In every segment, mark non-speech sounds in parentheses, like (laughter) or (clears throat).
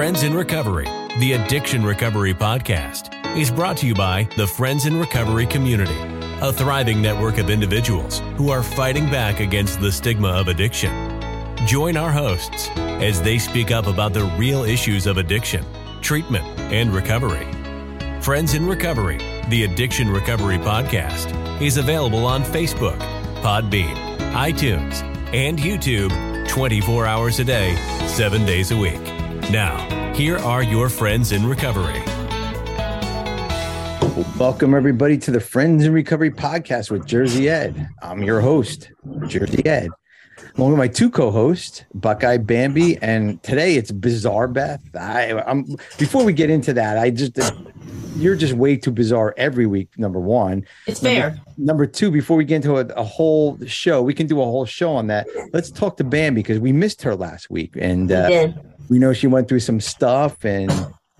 Friends in Recovery, the Addiction Recovery Podcast, is brought to you by the Friends in Recovery community, a thriving network of individuals who are fighting back against the stigma of addiction. Join our hosts as they speak up about the real issues of addiction, treatment, and recovery. Friends in Recovery, the Addiction Recovery Podcast, is available on Facebook, Podbean, iTunes, and YouTube 24 hours a day, 7 days a week. Now, here are your friends in recovery. Welcome, everybody, to the Friends in Recovery podcast with Jersey Ed. I'm your host, Jersey Ed, along with my two co-hosts, Buckeye Bambi, and today it's Bizarre Beth. I, I'm before we get into that, I just you're just way too bizarre every week. Number one, It's number, fair. Number two, before we get into a, a whole show, we can do a whole show on that. Let's talk to Bambi because we missed her last week, and We uh, did. We know she went through some stuff and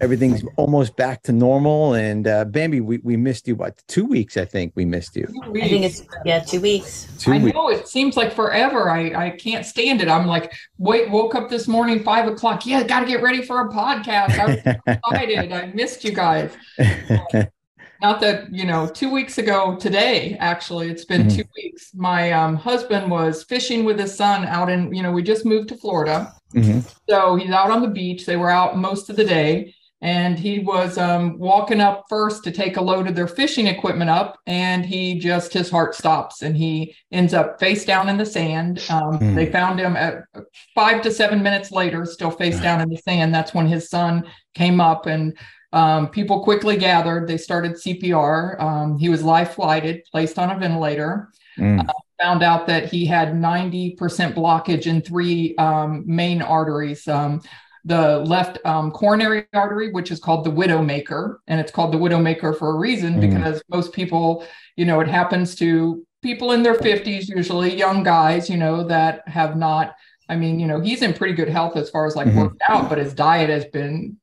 everything's almost back to normal. And uh, Bambi, we, we missed you. What two weeks? I think we missed you. I think it's yeah, two weeks. Two I weeks. know it seems like forever. I, I can't stand it. I'm like, wait, woke up this morning, five o'clock. Yeah, got to get ready for a podcast. I was (laughs) excited. I missed you guys. (laughs) Not that, you know, two weeks ago today, actually, it's been Mhm. two weeks. My um, husband was fishing with his son out in, you know, we just moved to Florida. Mhm. So he's out on the beach. They were out most of the day. And he was um, walking up first to take a load of their fishing equipment up. And he just, his heart stops and he ends up face down in the sand. Um, Hmm. They found him at five to seven minutes later, still face down in the sand. That's when his son came up and um, people quickly gathered. They started CPR. Um, he was life flighted, placed on a ventilator Mm. found out that he had 90% blockage in three um, main arteries. Um, the left um, coronary artery, which is called the widowmaker, and it's called the widowmaker for a reason Mm. because most people, you know, it happens to people in their 50s, usually young guys, you know, that have not. I mean, you know, he's in pretty good health as far as like Mhm. worked out, but his diet has been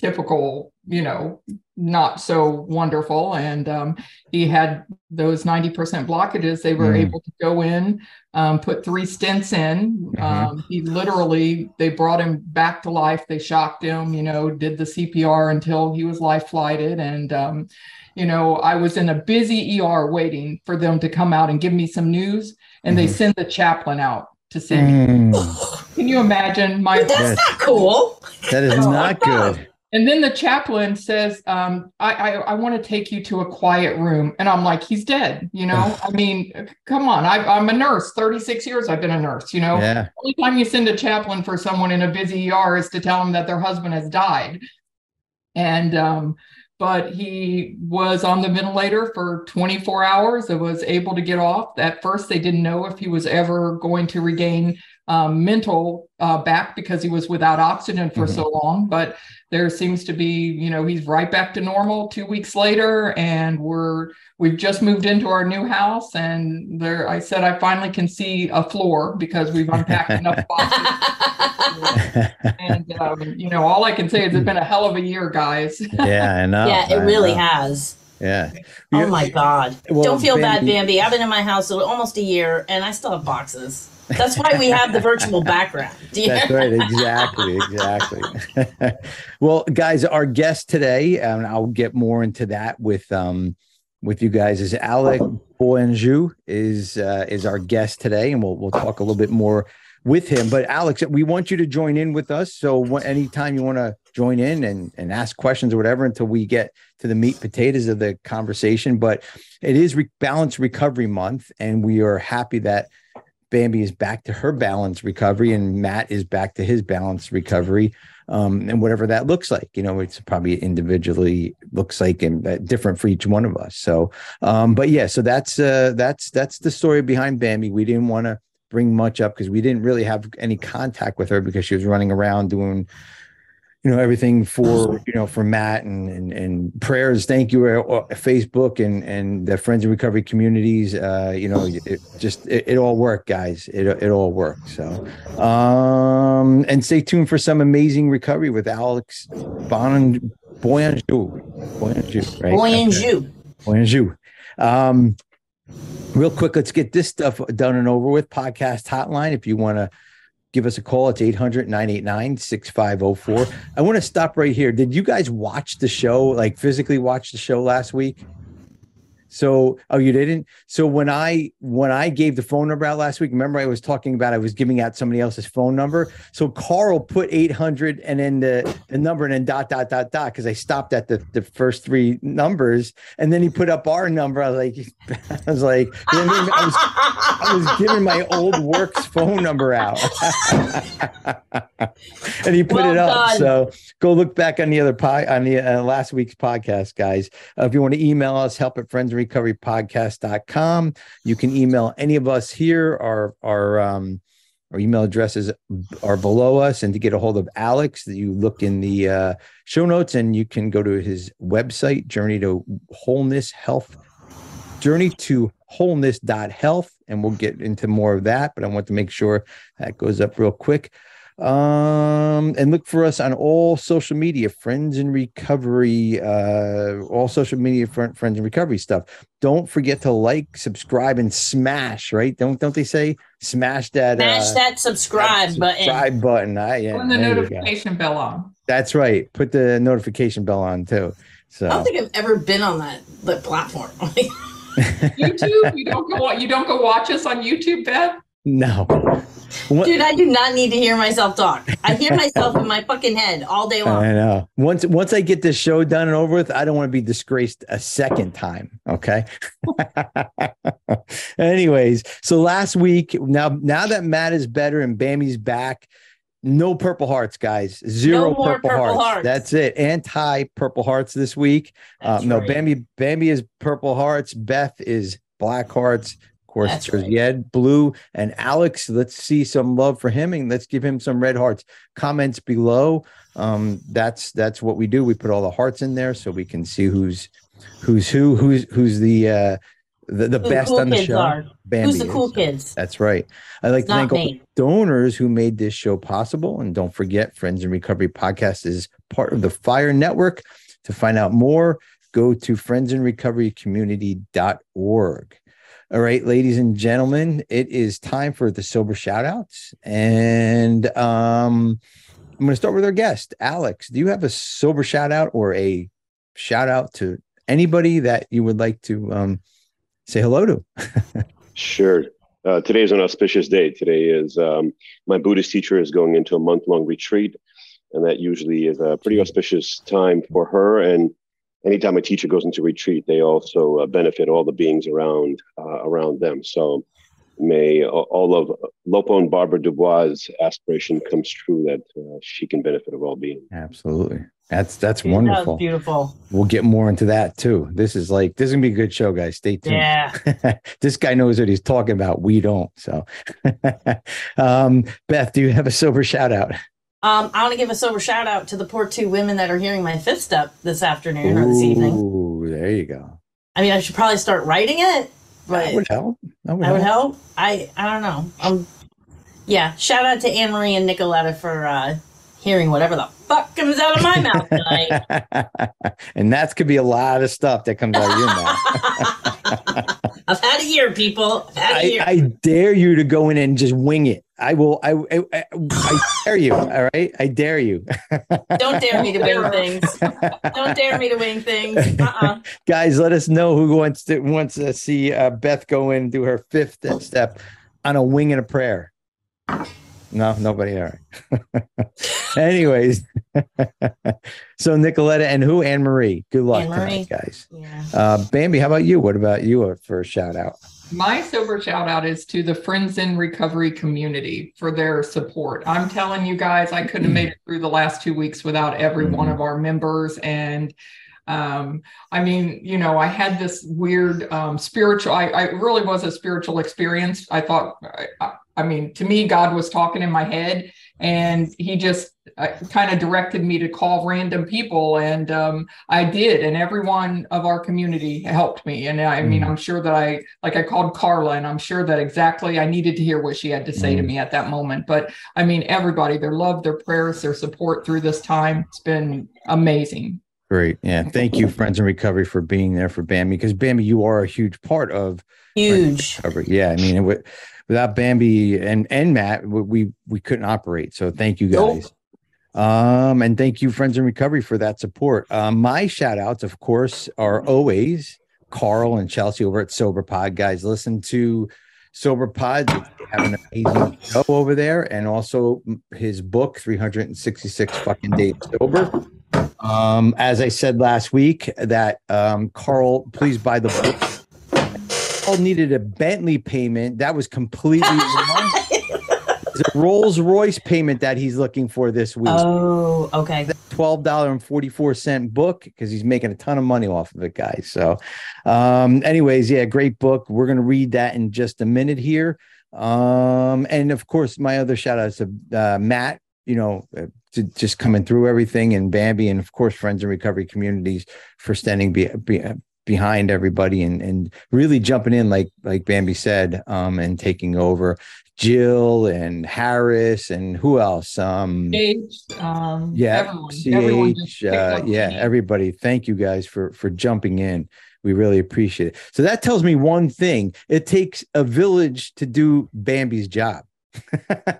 typical, you know, not so wonderful. And um, he had those 90% blockages. They were Mhm. able to go in, um, put three stents in. Mhm. Um, he literally, they brought him back to life. They shocked him, you know, did the CPR until he was life flighted. And, um, you know, I was in a busy ER waiting for them to come out and give me some news. And they Mhm. send the chaplain out to see me. Mm. Can you imagine my That's Yes. not cool. That is (laughs) not good. And then the chaplain says, um, I, I, I want to take you to a quiet room. And I'm like, he's dead. You know, I mean, come on. I, I'm a nurse, 36 years I've been a nurse. You know, Yeah. only time you send a chaplain for someone in a busy ER is to tell them that their husband has died. And, um, but he was on the ventilator for 24 hours and was able to get off. At first, they didn't know if he was ever going to regain um, mental uh, back because he was without oxygen for Mhm. so long. But there seems to be, you know, he's right back to normal two weeks later, and we're we've just moved into our new house. And there, I said I finally can see a floor because we've unpacked enough (laughs) boxes. And um, you know, all I can say is it's been a hell of a year, guys. (laughs) yeah, I know. yeah, it I really know. has. Yeah. Oh my God. Well, Don't feel bad, Bambi- Bambi. I've been in my house almost a year and I still have boxes. That's why we have the virtual background. (laughs) That's right. Exactly. Exactly. (laughs) well, guys, our guest today, and I'll get more into that with um with you guys, is Alec Boianghu is uh, is our guest today, and we'll we'll talk a little bit more with him. But Alex, we want you to join in with us. So anytime you want to join in and and ask questions or whatever, until we get to the meat potatoes of the conversation. But it is re- Balance Recovery Month, and we are happy that Bambi is back to her balance recovery and Matt is back to his balance recovery. Um, and whatever that looks like, you know, it's probably individually looks like and uh, different for each one of us. So, um, but yeah, so that's, uh, that's, that's the story behind Bambi. We didn't want to bring much up because we didn't really have any contact with her because she was running around doing, you know everything for you know for Matt and and, and prayers. Thank you, uh, Facebook and and the Friends and Recovery communities. Uh, you know, it just it, it all worked, guys. It it all worked. So, um, and stay tuned for some amazing recovery with Alex Bon Boianghu, Boianghu, right? Boianghu. Boyanjou. Um, real quick, let's get this stuff done and over with. Podcast hotline. If you want to give us a call. It's 800 989 6504. I want to stop right here. Did you guys watch the show, like physically watch the show last week? So, oh, you didn't. So when I when I gave the phone number out last week, remember I was talking about I was giving out somebody else's phone number. So Carl put eight hundred and then the, the number and then dot dot dot dot because I stopped at the, the first three numbers and then he put up our number. I was like, (laughs) I was like, I, mean? I, was, I was giving my old works phone number out, (laughs) and he put well it up. Done. So go look back on the other pie on the uh, last week's podcast, guys. Uh, if you want to email us, help at friends recoverypodcast.com. You can email any of us here. Our our um, our email addresses are below us. And to get a hold of Alex, you look in the uh, show notes and you can go to his website, Journey to Wholeness Health, Journey to Wholeness.health. And we'll get into more of that. But I want to make sure that goes up real quick. Um, and look for us on all social media, Friends in Recovery, uh, all social media friend, Friends in Recovery stuff. Don't forget to like, subscribe, and smash. Right? Don't don't they say smash that? Smash uh, that subscribe, that subscribe button. I, yeah, Put the notification bell on. That's right. Put the notification bell on too. So I don't think I've ever been on that the platform. (laughs) (laughs) YouTube? You don't go. You don't go watch us on YouTube, Beth? No. What? Dude, I do not need to hear myself talk. I hear myself in my fucking head all day long. I know. Once once I get this show done and over with, I don't want to be disgraced a second time. Okay. (laughs) Anyways, so last week, now now that Matt is better and Bambi's back, no purple hearts, guys. Zero no purple, purple hearts. hearts. That's it. Anti purple hearts this week. Um, no, right. Bambi Bambi is purple hearts. Beth is black hearts course, That's there's right. Yed, Blue, and Alex. Let's see some love for him and let's give him some red hearts. Comments below. Um, that's that's what we do. We put all the hearts in there so we can see who's who's who, who's who's the uh the, the best cool on the show. Who's the cool is. kids? That's right. I'd like it's to thank all the donors who made this show possible. And don't forget, Friends in Recovery Podcast is part of the Fire Network. To find out more, go to friendsinrecoverycommunity.org. All right, ladies and gentlemen, it is time for the sober shout outs. And um, I'm going to start with our guest, Alex. Do you have a sober shout out or a shout out to anybody that you would like to um, say hello to? (laughs) sure. Uh, today is an auspicious day. Today is um, my Buddhist teacher is going into a month long retreat. And that usually is a pretty auspicious time for her and anytime a teacher goes into retreat, they also uh, benefit all the beings around uh, around them. So may all of Lopo and Barbara Dubois' aspiration comes true that uh, she can benefit of all beings. Absolutely. That's that's wonderful. beautiful. We'll get more into that too. This is like this is gonna be a good show, guys. Stay tuned. Yeah. (laughs) this guy knows what he's talking about. We don't. So (laughs) um, Beth, do you have a sober shout out? Um, I want to give a sober shout out to the poor two women that are hearing my fifth step this afternoon Ooh, or this evening. Ooh, there you go. I mean, I should probably start writing it, but that would help. That would, that would help. I I don't know. Um, yeah. Shout out to Anne Marie and Nicoletta for uh, hearing whatever the fuck comes out of my (laughs) mouth tonight. and that could be a lot of stuff that comes out of your mouth. (laughs) I've had a year, people. I, year. I, dare you to go in and just wing it. I will. I, I, I dare you. All right. I dare you. Don't dare me to (laughs) wing things. Don't dare me to wing things. Uh-uh. Guys, let us know who wants to wants to see uh, Beth go in and do her fifth step on a wing and a prayer. No, nobody. All right. (laughs) Anyways, (laughs) so Nicoletta and who? Anne Marie. Good luck tonight, guys. Yeah. Uh, Bambi, how about you? What about you for a shout out? My sober shout out is to the Friends in Recovery community for their support. I'm telling you guys, I couldn't have made it through the last two weeks without every one of our members. And um, I mean, you know, I had this weird um, spiritual, I, I really was a spiritual experience. I thought, I, I mean, to me, God was talking in my head and he just uh, kind of directed me to call random people and um, i did and everyone of our community helped me and i mean mm. i'm sure that i like i called carla and i'm sure that exactly i needed to hear what she had to say mm. to me at that moment but i mean everybody their love their prayers their support through this time it's been amazing Great. Yeah. Thank you, Friends in Recovery, for being there for Bambi because Bambi, you are a huge part of huge recovery. Yeah. I mean, it, without Bambi and and Matt, we we couldn't operate. So thank you guys. Nope. Um, and thank you, Friends in Recovery, for that support. Um, my shout outs, of course, are always Carl and Chelsea over at Sober Pod. Guys, listen to Sober Pod. They have an amazing show over there, and also his book, 366 fucking days sober. Um, as I said last week, that um, Carl, please buy the book. Carl needed a Bentley payment. That was completely (laughs) wrong. It's a Rolls Royce payment that he's looking for this week. Oh, okay. Twelve dollar and forty four cent book because he's making a ton of money off of it, guys. So, um, anyways, yeah, great book. We're gonna read that in just a minute here. Um, and of course, my other shout outs to uh, Matt. You know, uh, to just coming through everything and Bambi, and of course, friends and recovery communities for standing be, be, behind everybody and and really jumping in like like Bambi said um and taking over Jill and Harris and who else? Um H, um yeah everyone, everyone CH uh, yeah everybody. Thank you guys for for jumping in. We really appreciate it. So that tells me one thing. It takes a village to do Bambi's job. (laughs)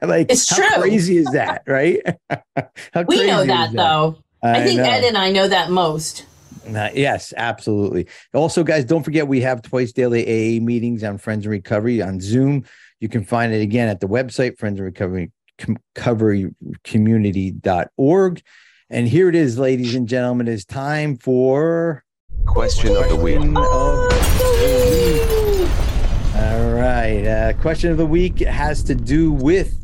Like it's how true. crazy is that right? (laughs) We know that, that, though. I, I think know. Ed and I know that most uh, yes, absolutely. Also, guys, don't forget we have twice daily AA meetings on Friends and Recovery on Zoom. You can find it again at the website, Friends and Recovery, com- Community.org. And here it is, ladies and gentlemen. It is time for question, question of the week. Of the week. All right. Uh, question of the week has to do with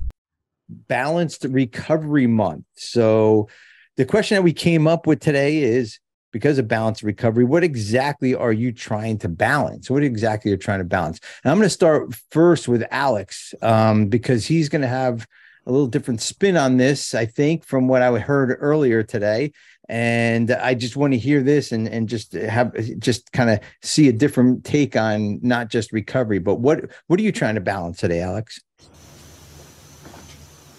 balanced recovery month. So, the question that we came up with today is because of balance recovery, what exactly are you trying to balance? What exactly you're you trying to balance? And I'm going to start first with Alex um, because he's going to have a little different spin on this, I think, from what I heard earlier today. And I just want to hear this and, and just have just kind of see a different take on not just recovery, but what what are you trying to balance today, Alex?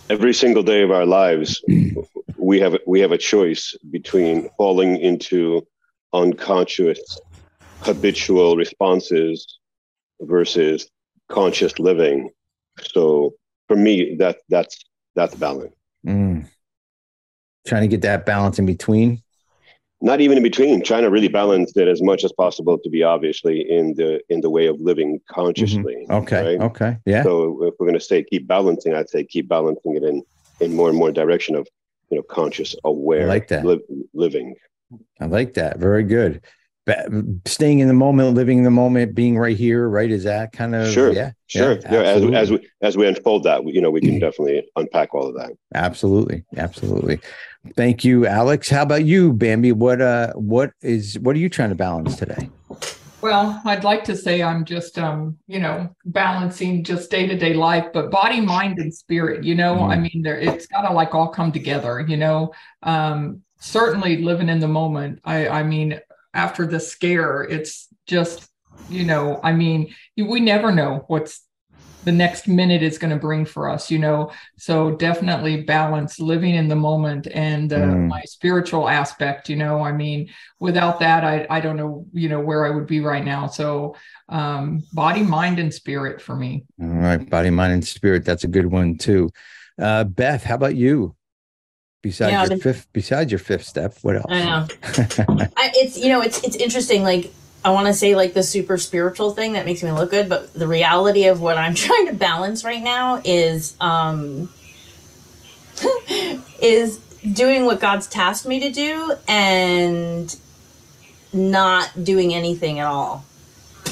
Every single day of our lives, (clears throat) we have we have a choice between falling into unconscious habitual responses versus conscious living so for me that that's that's balance mm. trying to get that balance in between not even in between trying to really balance it as much as possible to be obviously in the in the way of living consciously mm-hmm. okay right? okay yeah so if we're going to say keep balancing i'd say keep balancing it in in more and more direction of you know conscious aware I like that. li- living. I like that. Very good. Staying in the moment living in the moment being right here right is that kind of sure yeah sure. Yeah, yeah as, as we as we unfold that you know we can definitely unpack all of that. Absolutely absolutely. Thank you alex. How about you bambi? What uh what is what are you trying to balance today well, I'd like to say I'm just, um, you know, balancing just day to day life, but body, mind, and spirit. You know, mm. I mean, there it's got to like all come together. You know, um, certainly living in the moment. I, I mean, after the scare, it's just, you know, I mean, we never know what's the next minute is going to bring for us you know? So definitely balance living in the moment and uh, mm. my spiritual aspect you know? I mean without that i i don't know you know where i would be right now. So um body mind and spirit for me. All right body mind and spirit that's a good one too. Uh beth how about you? Besides yeah, your the, fifth besides your fifth step what else? I know. (laughs) I, it's you know it's it's interesting like I want to say like the super spiritual thing that makes me look good, but the reality of what I'm (laughs) trying to balance right now is um (laughs) is doing what God's tasked me to do and not doing anything at all. (laughs)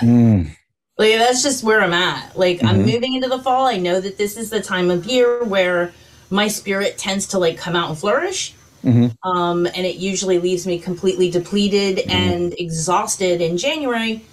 mm. Like that's just where I'm at. Like mm-hmm. I'm moving into the fall. I know that this is the time of year where my spirit tends to like come out and flourish. Mm-hmm. Um, and it usually leaves me completely depleted mm-hmm. and exhausted in January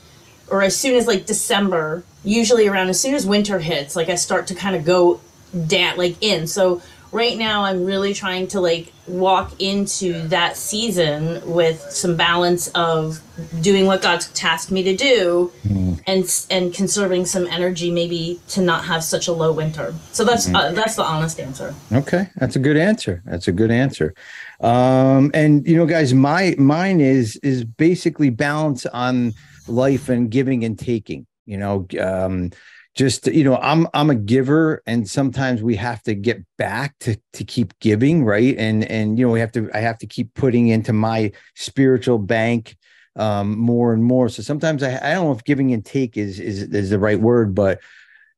or as soon as like December, usually around as soon as winter hits, like I start to kind of go down, like in. So right now I'm really trying to like walk into that season with some balance of doing what God's tasked me to do mm. and and conserving some energy maybe to not have such a low winter. So that's mm. uh, that's the honest answer. Okay, that's a good answer. That's a good answer. Um and you know guys my mine is is basically balance on life and giving and taking. You know um just you know i'm i'm a giver and sometimes we have to get back to to keep giving right? And and you know we have to i have to keep putting into my spiritual bank um more and more. So sometimes i i don't know if giving and take is is is the right word but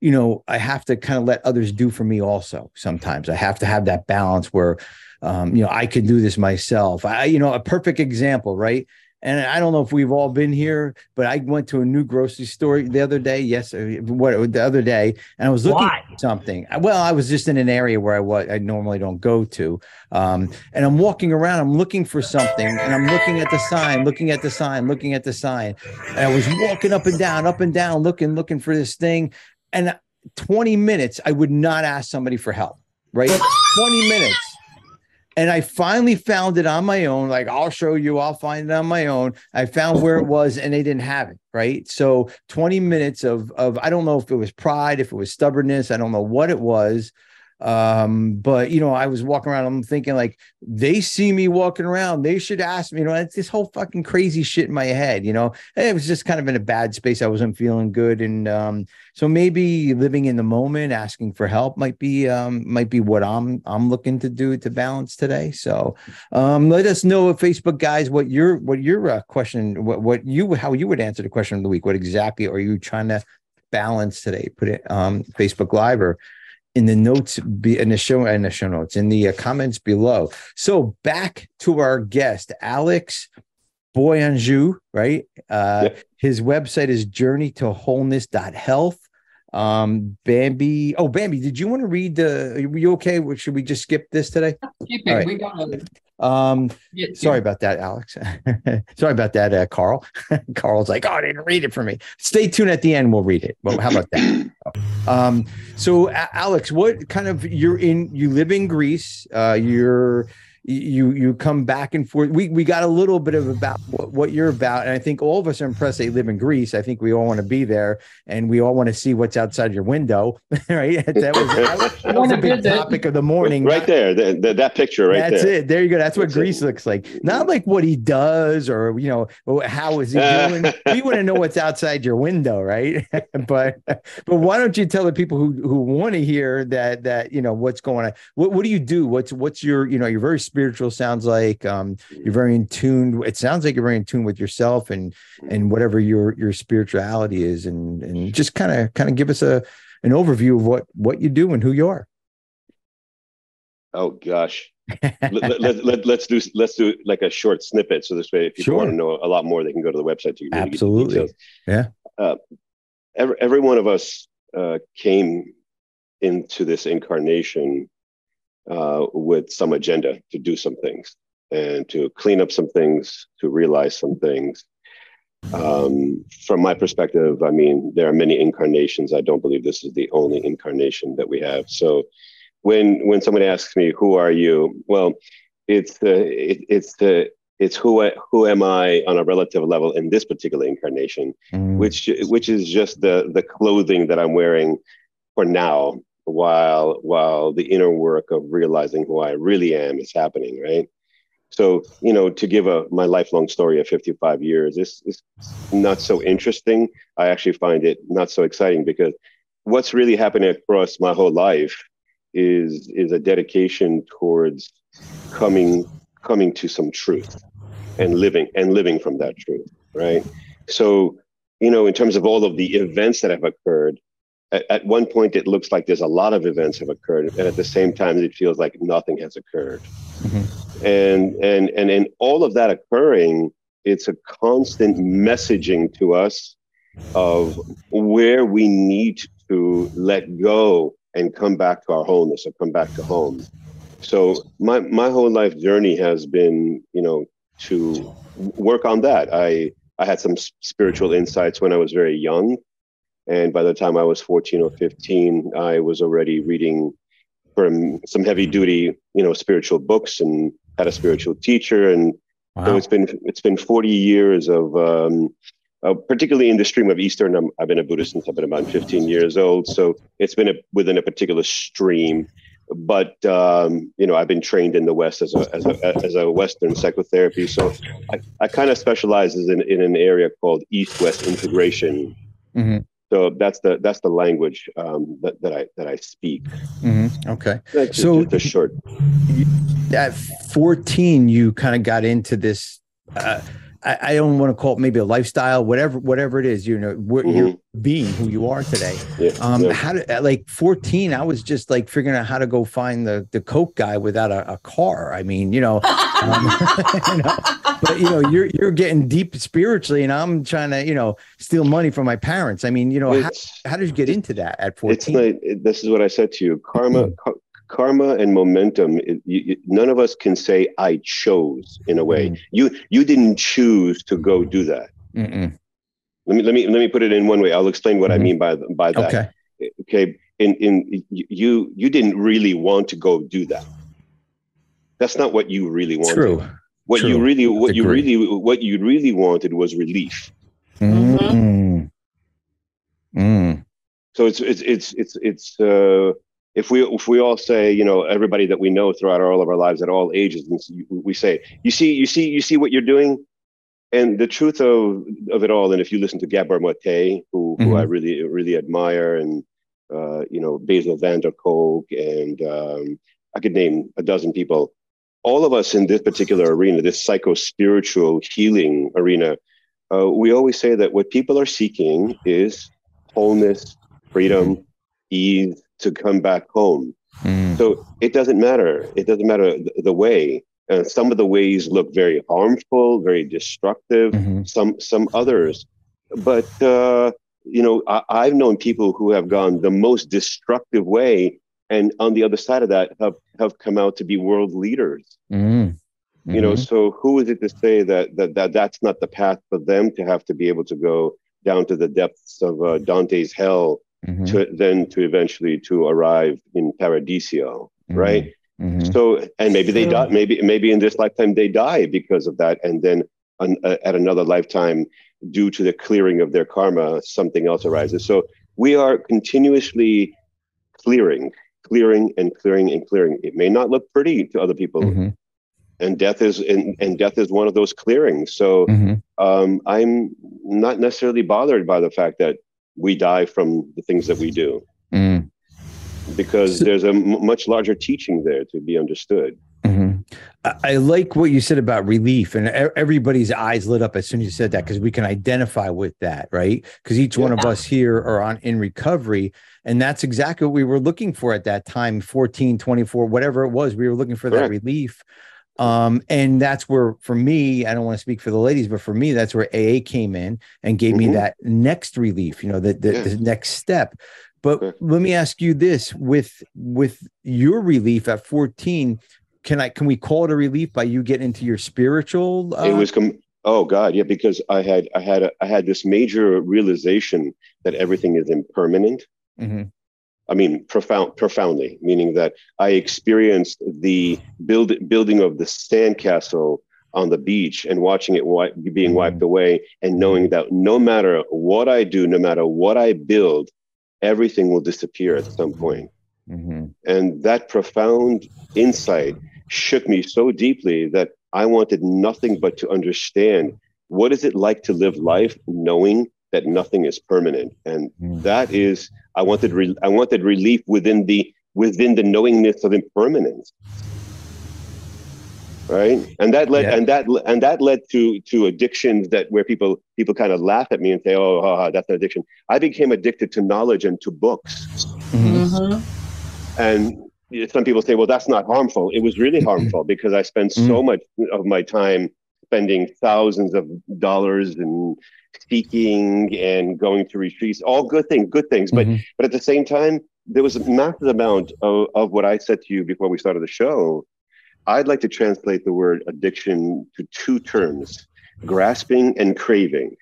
you know i have to kind of let others do for me also sometimes. I have to have that balance where um you know i can do this myself. I you know a perfect example right and I don't know if we've all been here, but I went to a new grocery store the other day. Yes, uh, what the other day, and I was looking Why? at something. Well, I was just in an area where I what I normally don't go to, um, and I'm walking around. I'm looking for something, and I'm looking at the sign, looking at the sign, looking at the sign. And I was walking up and down, up and down, looking, looking for this thing. And 20 minutes, I would not ask somebody for help. Right, 20 minutes and I finally found it on my own. Like, I'll show you, I'll find it on my own. I found where it was and they didn't have it. Right. So 20 minutes of, of, I don't know if it was pride, if it was stubbornness, I don't know what it was. Um, but you know, I was walking around, I'm thinking like they see me walking around, they should ask me, you know, it's this whole fucking crazy shit in my head, you know. it was just kind of in a bad space. I wasn't feeling good. And um, so maybe living in the moment, asking for help might be um might be what I'm I'm looking to do to balance today. So um let us know Facebook guys what your what your uh, question what what you how you would answer the question of the week. What exactly are you trying to balance today? Put it um Facebook Live or in the notes be in the show in the show notes in the uh, comments below. So back to our guest, Alex Boianghu, right? Uh, yep. His website is journey to wholeness.health. Um, Bambi. Oh, Bambi, did you want to read the? Are you okay? Should we just skip this today? Keep it. Right. We got it. Um, sorry about that, Alex. (laughs) sorry about that, uh, Carl. (laughs) Carl's like, oh, I didn't read it for me. Stay tuned at the end. We'll read it. Well, how about that? (coughs) um, so, Alex, what kind of you're in? You live in Greece. Uh, you're you you come back and forth. We we got a little bit of about what, what, you're about, and I think all of us are impressed. They live in Greece. I think we all want to be there, and we all want to see what's outside your window. (laughs) right? (laughs) That was, that was, that was a big topic of the morning. Right there, the, the, that picture right That's there. it. There you go. That's what That's Greece it. looks like. Not like what he does, or you know, oh, how is he (laughs) doing. we want to know what's outside your window, right? but but why don't you tell the people who who want to hear that that you know what's going on? What what do you do? What's what's your you know you're very spiritual sounds like um, you're very in tune it sounds like you're very in tune with yourself and and whatever your your spirituality is and and just kind of kind of give us a an overview of what what you do and who you are. Oh gosh. Let, let, let, (laughs) let's do let's do like a short snippet so this way if people sure. want to know a lot more they can go to the website to absolutely. yeah. Uh, every, every one of us uh, came into this incarnation uh, with some agenda to do some things and to clean up some things, to realize some things. Um, from my perspective, I mean, there are many incarnations. I don't believe this is the only incarnation that we have. So, when when somebody asks me, "Who are you?" Well, it's the it, it's the it's who I, who am I on a relative level in this particular incarnation, mm. which which is just the the clothing that I'm wearing for now while while the inner work of realizing who I really am is happening, right? So, you know, to give a my lifelong story of 55 years, this is not so interesting. I actually find it not so exciting because what's really happening across my whole life is is a dedication towards coming coming to some truth and living and living from that truth, right? So, you know, in terms of all of the events that have occurred, at, at one point it looks like there's a lot of events have occurred and at the same time it feels like nothing has occurred. Mm-hmm. and and and in all of that occurring it's a constant messaging to us of where we need to let go and come back to our wholeness or come back to home. So my my whole life journey has been you know to work on that. I i had some spiritual insights when i was very young and by the time I was 14 or 15, I was already reading from some heavy duty, you know, spiritual books and had a spiritual teacher. And wow. so it's been it's been 40 years of um, uh, particularly in the stream of Eastern. i have been a Buddhist since I've been about 15 years old. So it's been a, within a particular stream. But um, you know, I've been trained in the West as a as a, as a Western psychotherapy. So I, I kind of specialize in in an area called East West integration. Mm-hmm So that's the that's the language um, that, that I that I speak. Mm-hmm. Okay. That's so just short. At 14, you kind of got into this. Uh, I, I, don't want to call it maybe a lifestyle, whatever, whatever it is. You know, mm-hmm. you're being who you are today. Yeah, um, yeah. how did at like 14? I was just like figuring out how to go find the the coke guy without a, a car. I mean, you know, (laughs) um, (laughs) you know, but you know, you're you're getting deep spiritually, and I'm trying to you know steal money from my parents. I mean, you know, how, how did you get into that at 14? It's like this is what I said to you. Karma, mm-hmm karma and momentum it, you, none of us can say i chose in a way mm. you you didn't choose to go do that Mm-mm. let me let me let me put it in one way i'll explain what mm-hmm. i mean by by that okay okay in in you you didn't really want to go do that that's not what you really wanted True. what True. you really what Agree. you really what you really wanted was relief mm-hmm. mm. so it's it's it's it's it's uh if we if we all say you know everybody that we know throughout all of our lives at all ages and we say you see you see you see what you're doing and the truth of of it all and if you listen to Gabor Mate who mm-hmm. who I really really admire and uh, you know Bessel van der Kolk and um, I could name a dozen people all of us in this particular arena this psycho spiritual healing arena uh, we always say that what people are seeking is wholeness freedom ease to come back home. Mm. So it doesn't matter. It doesn't matter the, the way. Uh, some of the ways look very harmful, very destructive. Mm-hmm. Some some others, but uh, you know, I, have known people who have gone the most destructive way, and on the other side of that, have have come out to be world leaders. Mm. Mm-hmm. You know, so who is it to say that that that that's not the path for them to have to be able to go down to the depths of uh, Dante's hell mm-hmm. to then to eventually to arrive in Paradiso, mm-hmm. right? Mm-hmm. So, and maybe they die. Maybe maybe in this lifetime they die because of that, and then an, uh, at another lifetime, due to the clearing of their karma, something else arises. So we are continuously clearing, clearing, and clearing and clearing. It may not look pretty to other people, mm-hmm. and death is and, and death is one of those clearings. So mm-hmm. um, I'm not necessarily bothered by the fact that we die from the things that we do mm. because there's a m- much larger teaching there to be understood mm-hmm. I, like what you said about relief and everybody's eyes lit up as soon as you said that because we can identify with that right because each yeah. one of us here are on in recovery and that's exactly what we were looking for at that time 14 24 whatever it was we were looking for Correct. that relief um, and that's where, for me, I don't want to speak for the ladies, but for me, that's where AA came in and gave mm-hmm. me that next relief, you know, the, the, the next step. But let me ask you this with with your relief at 14, can I can we call it a relief by you getting into your spiritual uh... it was com- oh god yeah because i had i had a, i had this major realization that everything is impermanent mm-hmm. I mean, profound, profoundly, meaning that I experienced the build, building of the sandcastle on the beach and watching it wipe, being mm-hmm. wiped away, and knowing that no matter what I do, no matter what I build, everything will disappear at some point. Mm-hmm. And that profound insight shook me so deeply that I wanted nothing but to understand what is it like to live life knowing that nothing is permanent and mm. that is i wanted re- i wanted relief within the within the knowingness of impermanence right and that led yeah. and that and that led to to addictions that where people people kind of laugh at me and say oh, oh, oh that's an addiction i became addicted to knowledge and to books mm-hmm. mm-hmm. and some people say well that's not harmful it was really harmful because i spent mm-hmm. so much of my time spending thousands of dollars and speaking and going to retreats, all good things, good things. But mm-hmm. but at the same time, there was a massive amount of, of what I said to you before we started the show. I'd like to translate the word addiction to two terms: grasping and craving.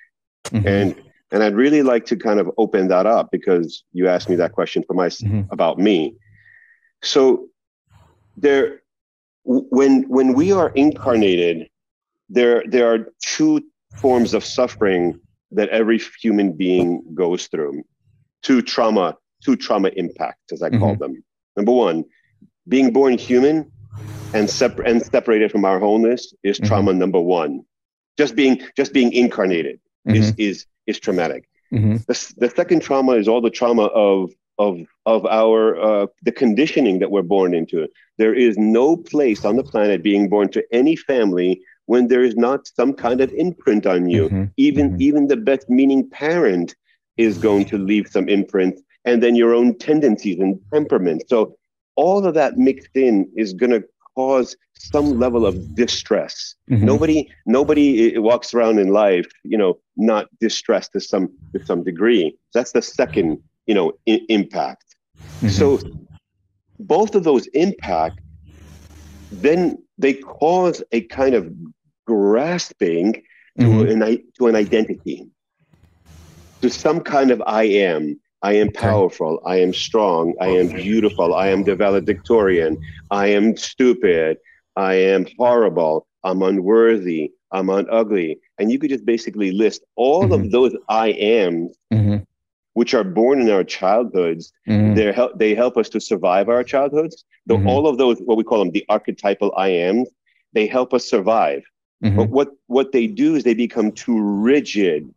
Mm-hmm. And and I'd really like to kind of open that up because you asked me that question for my mm-hmm. about me. So there when when we are incarnated, there there are two forms of suffering that every human being goes through. Two trauma, two trauma impacts, as I call mm-hmm. them. Number one, being born human and, separ- and separated from our wholeness is mm-hmm. trauma number one. Just being just being incarnated mm-hmm. is is is traumatic. Mm-hmm. The, the second trauma is all the trauma of of of our uh, the conditioning that we're born into. There is no place on the planet being born to any family when there is not some kind of imprint on you. Mm-hmm. Even mm-hmm. even the best meaning parent is going to leave some imprint, and then your own tendencies and temperament. So all of that mixed in is going to cause some level of distress. Mm-hmm. Nobody nobody walks around in life, you know, not distressed to some to some degree. That's the second, you know, I- impact. Mm-hmm. So both of those impact then they cause a kind of grasping mm-hmm. to an to an identity to some kind of I am I am powerful. I am strong. I am beautiful. I am the valedictorian. I am stupid. I am horrible. I'm unworthy. I'm ugly. And you could just basically list all mm-hmm. of those I ams, mm-hmm. Which are born in our childhoods. Mm-hmm. They help. They help us to survive our childhoods. Though mm-hmm. all of those, what we call them, the archetypal I am, they help us survive. Mm-hmm. But what what they do is they become too rigid,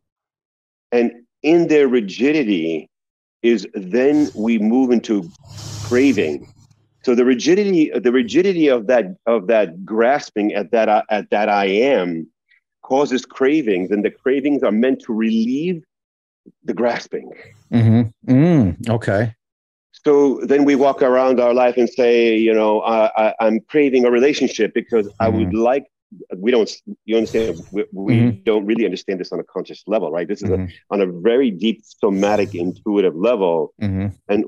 and in their rigidity, is then we move into craving. So the rigidity, the rigidity of that of that grasping at that at that I am causes cravings, and the cravings are meant to relieve the grasping. Mm-hmm. Mm, okay. So then we walk around our life and say, you know, I, am craving a relationship because mm-hmm. I would mm-hmm. like we don't you understand we, we mm-hmm. don't really understand this on a conscious level right this is mm-hmm. a, on a very deep somatic intuitive level mm-hmm. and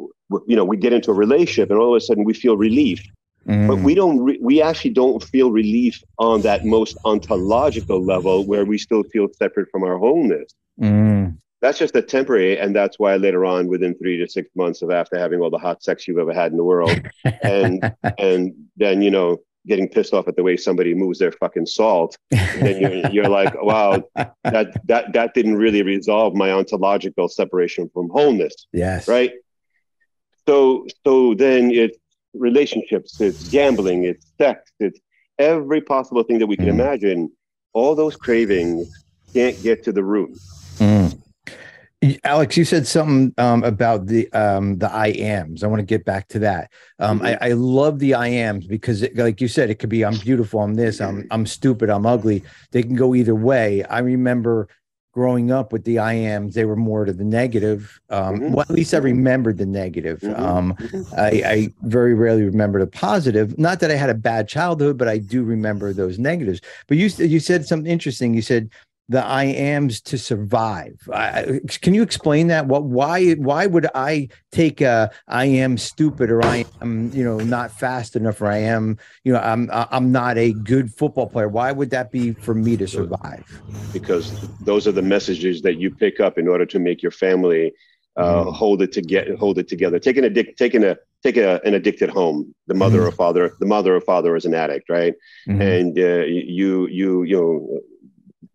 you know we get into a relationship and all of a sudden we feel relief but we mm-hmm. don't re- we actually don't feel relief on that most ontological level where we still feel separate from our wholeness mm-hmm. That's just a temporary and that's why later on within three to six months of after having all the hot sex you've ever had in the world and (laughs) and then you know getting pissed off at the way somebody moves their fucking salt. And then you're, you're like, (laughs) wow, that that that didn't really resolve my ontological separation from wholeness. Yes. Right. So so then it's relationships, it's gambling, it's sex, it's every possible thing that we can mm. imagine. All those cravings can't get to the root. Mm. Alex, you said something um, about the um, the I ams. I want to get back to that. Um, mm-hmm. I, I, love the I ams because, it, like you said, it could be I'm beautiful, I'm this, I'm I'm stupid, I'm ugly. They can go either way. I remember growing up with the I ams; they were more to the negative. Um, mm-hmm. Well, at least I remembered the negative. Mm-hmm. Um, mm-hmm. I, I very rarely remember the positive. Not that I had a bad childhood, but I do remember those negatives. But you you said something interesting. You said the I ams to survive. I, can you explain that? What why why would I take a I am stupid or I am you know not fast enough or I am you know I'm I'm not a good football player? Why would that be for me to survive? Because those are the messages that you pick up in order to make your family uh, mm. hold it to get hold it together. Taking a taking a take a, an addicted home. The mother mm. or father, the mother or father is an addict, right? Mm. And uh, you you you know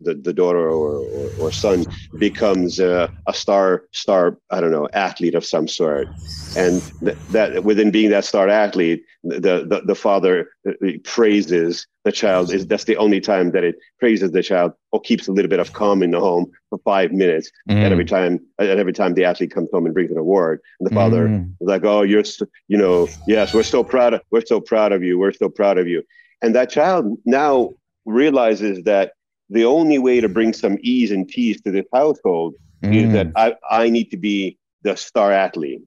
the, the daughter or, or, or son becomes a, a, star star I don't know athlete of some sort, and th- that within being that star athlete, the, the the father uh, praises the child. Is that's the only time that it praises the child or keeps a little bit of calm in the home for five minutes. Mm. And every time and every time the athlete comes home and brings an award, and the father mm. is like, "Oh, you're you know yes, we're so proud of we're so proud of you. We're so proud of you." And that child now realizes that the only way to bring some ease and peace to this household mm. is that I, I need to be the star athlete.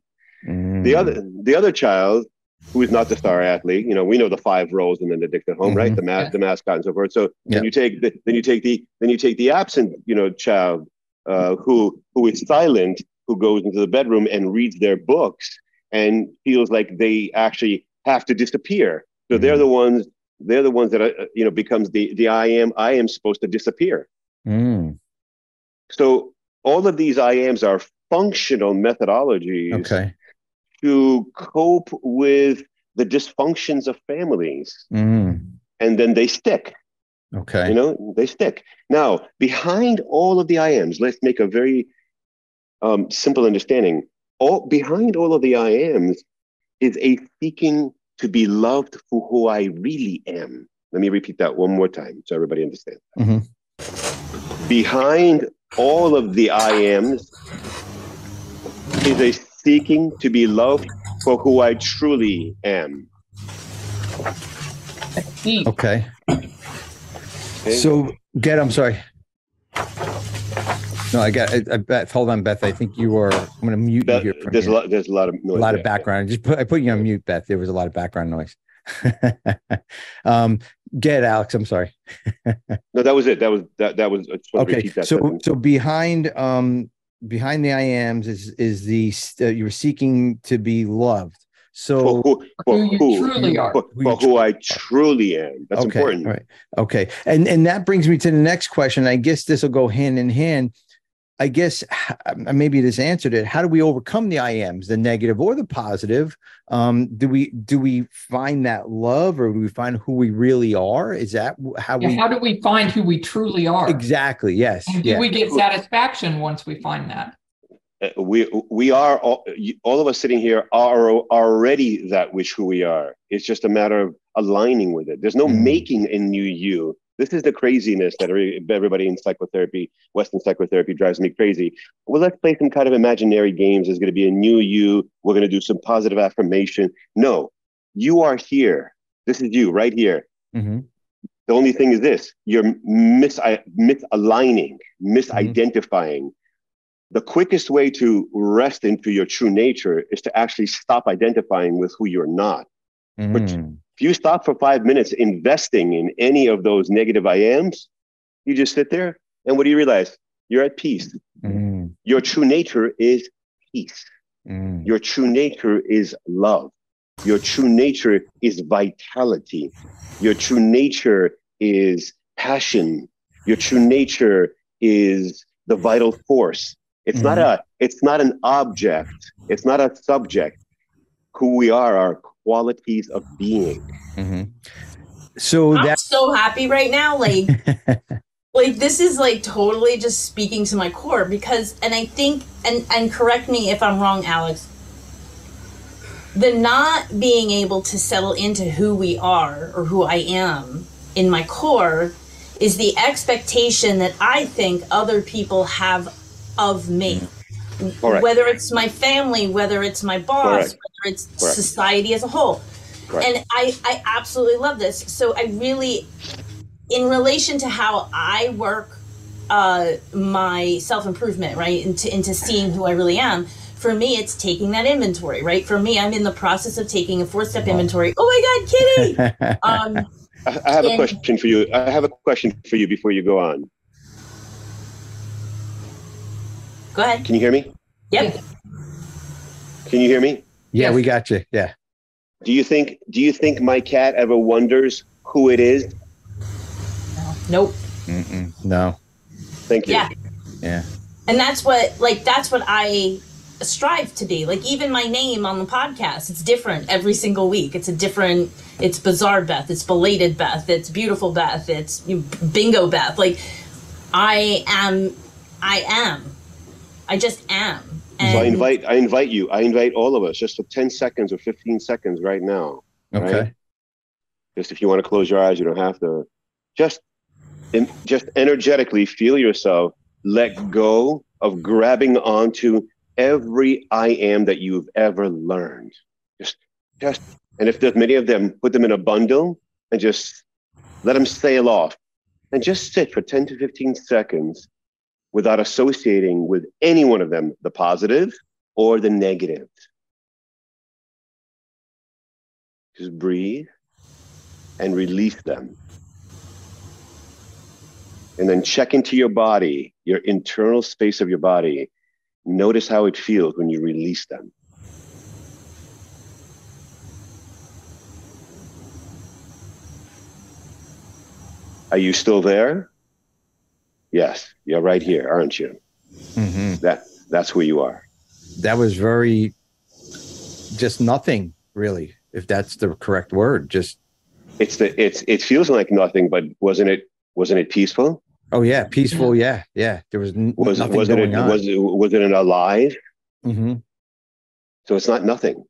Mm. The other the other child who is not the star athlete, you know, we know the five roles in an addicted home, mm-hmm. right? The ma- yeah. the mascot and so forth. So yeah. then you take the then you take the then you take the absent, you know, child uh, who who is silent, who goes into the bedroom and reads their books and feels like they actually have to disappear. So mm-hmm. they're the ones they're the ones that are, uh, you know becomes the the I am I am supposed to disappear. Mm. So all of these I ams are functional methodologies okay. to cope with the dysfunctions of families, mm. and then they stick. Okay, you know they stick. Now behind all of the I ams, let's make a very um, simple understanding. All behind all of the I ams is a seeking to be loved for who I really am. Let me repeat that one more time so everybody understands. Mm-hmm. Behind all of the I ams is a seeking to be loved for who I truly am. Okay. Okay? So, get. I'm sorry. No, I got. I, I Beth. Hold on, Beth. I think you are. I'm going to mute you here. From there's a lot. There's a lot of a noise. lot of there. background. Just put. I put you on mute, Beth. There was a lot of background noise. (laughs) um, get Alex. I'm sorry. No, that was it. That was that. That was. I just want to Okay. that So, sentence. so behind um behind the I ams is is the uh, you were seeking to be loved. So for who, for Who you who, truly are. for, Who for you who I truly am. That's okay, important. all right. Okay. And and that brings me to the next question. I guess this will go hand in hand. I guess h- maybe this answered it. How do we overcome the IMs, the negative or the positive? Um, do we do we find that love, or do we find who we really are? Is that how Yeah, we how do we find who we truly are? exactly? Yes. And do Yeah. we get satisfaction once we find that? Uh, we we are all, all of us sitting here are already that which who we are. It's just a matter of aligning with it. There's no Mhm. making a new you. This is the craziness that everybody in psychotherapy, Western psychotherapy, drives me crazy. Well, let's play some kind of imaginary games. There's going to be a new you. We're going to do some positive affirmation. No, you are here. This is you right here. Mhm. The only thing is this you're mis- misaligning, misidentifying. The quickest way to rest into your true nature is to actually stop identifying with who you're not. Mhm. If you stop for five minutes investing in any of those negative I ams, you just sit there and what do you realize? You're at peace. Mhm. Your true nature is peace. Mhm. Your true nature is love. Your true nature is vitality. Your true nature is passion. Your true nature is the vital force. It's not a it's not an object. It's not a subject. Who we are are qualities of being. Mhm. So I'm that so happy right now. Like, (laughs) like this is like totally just speaking to my core because, and I think, and and correct me if I'm wrong, Alex. The not being able to settle into who we are or who I am in my core is the expectation that I think other people have of me. Correct. Whether it's my family, whether it's my boss, Correct. whether it's Correct. society as a whole. Correct. And I, I absolutely love this. So I really, in relation to how I work uh, my self improvement, right, into, into seeing who I really am, for me, it's taking that inventory, right? For me, I'm in the process of taking a four step inventory. Oh my God, Kitty! (laughs) um, I, I have a And- question for you. I have a question for you before you go on. go ahead. Can you hear me? Yep. Can you hear me? Yeah, Yes. we got you. Yeah. Do you think do you think my cat ever wonders who it is? Nope. Mm-mm. No. Thank you. Yeah. Yeah. and that's what like that's what i strive to be like even my name on the podcast it's different every single week it's a different it's bizarre beth it's belated beth it's beautiful beth it's you know, bingo beth like i am i am i just am and So I invite I invite you. I invite all of us just for 10 seconds or 15 seconds right now. Okay. Right. Just if you want to close your eyes, you don't have to. Just in, just energetically feel yourself let go of grabbing onto every I am that you've ever learned. Just just and if there's many of them, put them in a bundle and just let them sail off. And just sit for 10 to 15 seconds without associating with any one of them the positive or the negative. Just breathe and release them. And then check into your body, your internal space of your body. Notice how it feels when you release them. Are you still there? Yes, you're right here, aren't you? hmm That that's who you are. That was very just nothing really, if that's the correct word. Just It's the it's it feels like nothing, but wasn't it wasn't it peaceful? oh yeah, peaceful. Yeah, yeah. There was n- Was nothing wasn't going it on. was it was it an alive? Mhm. So it's not nothing.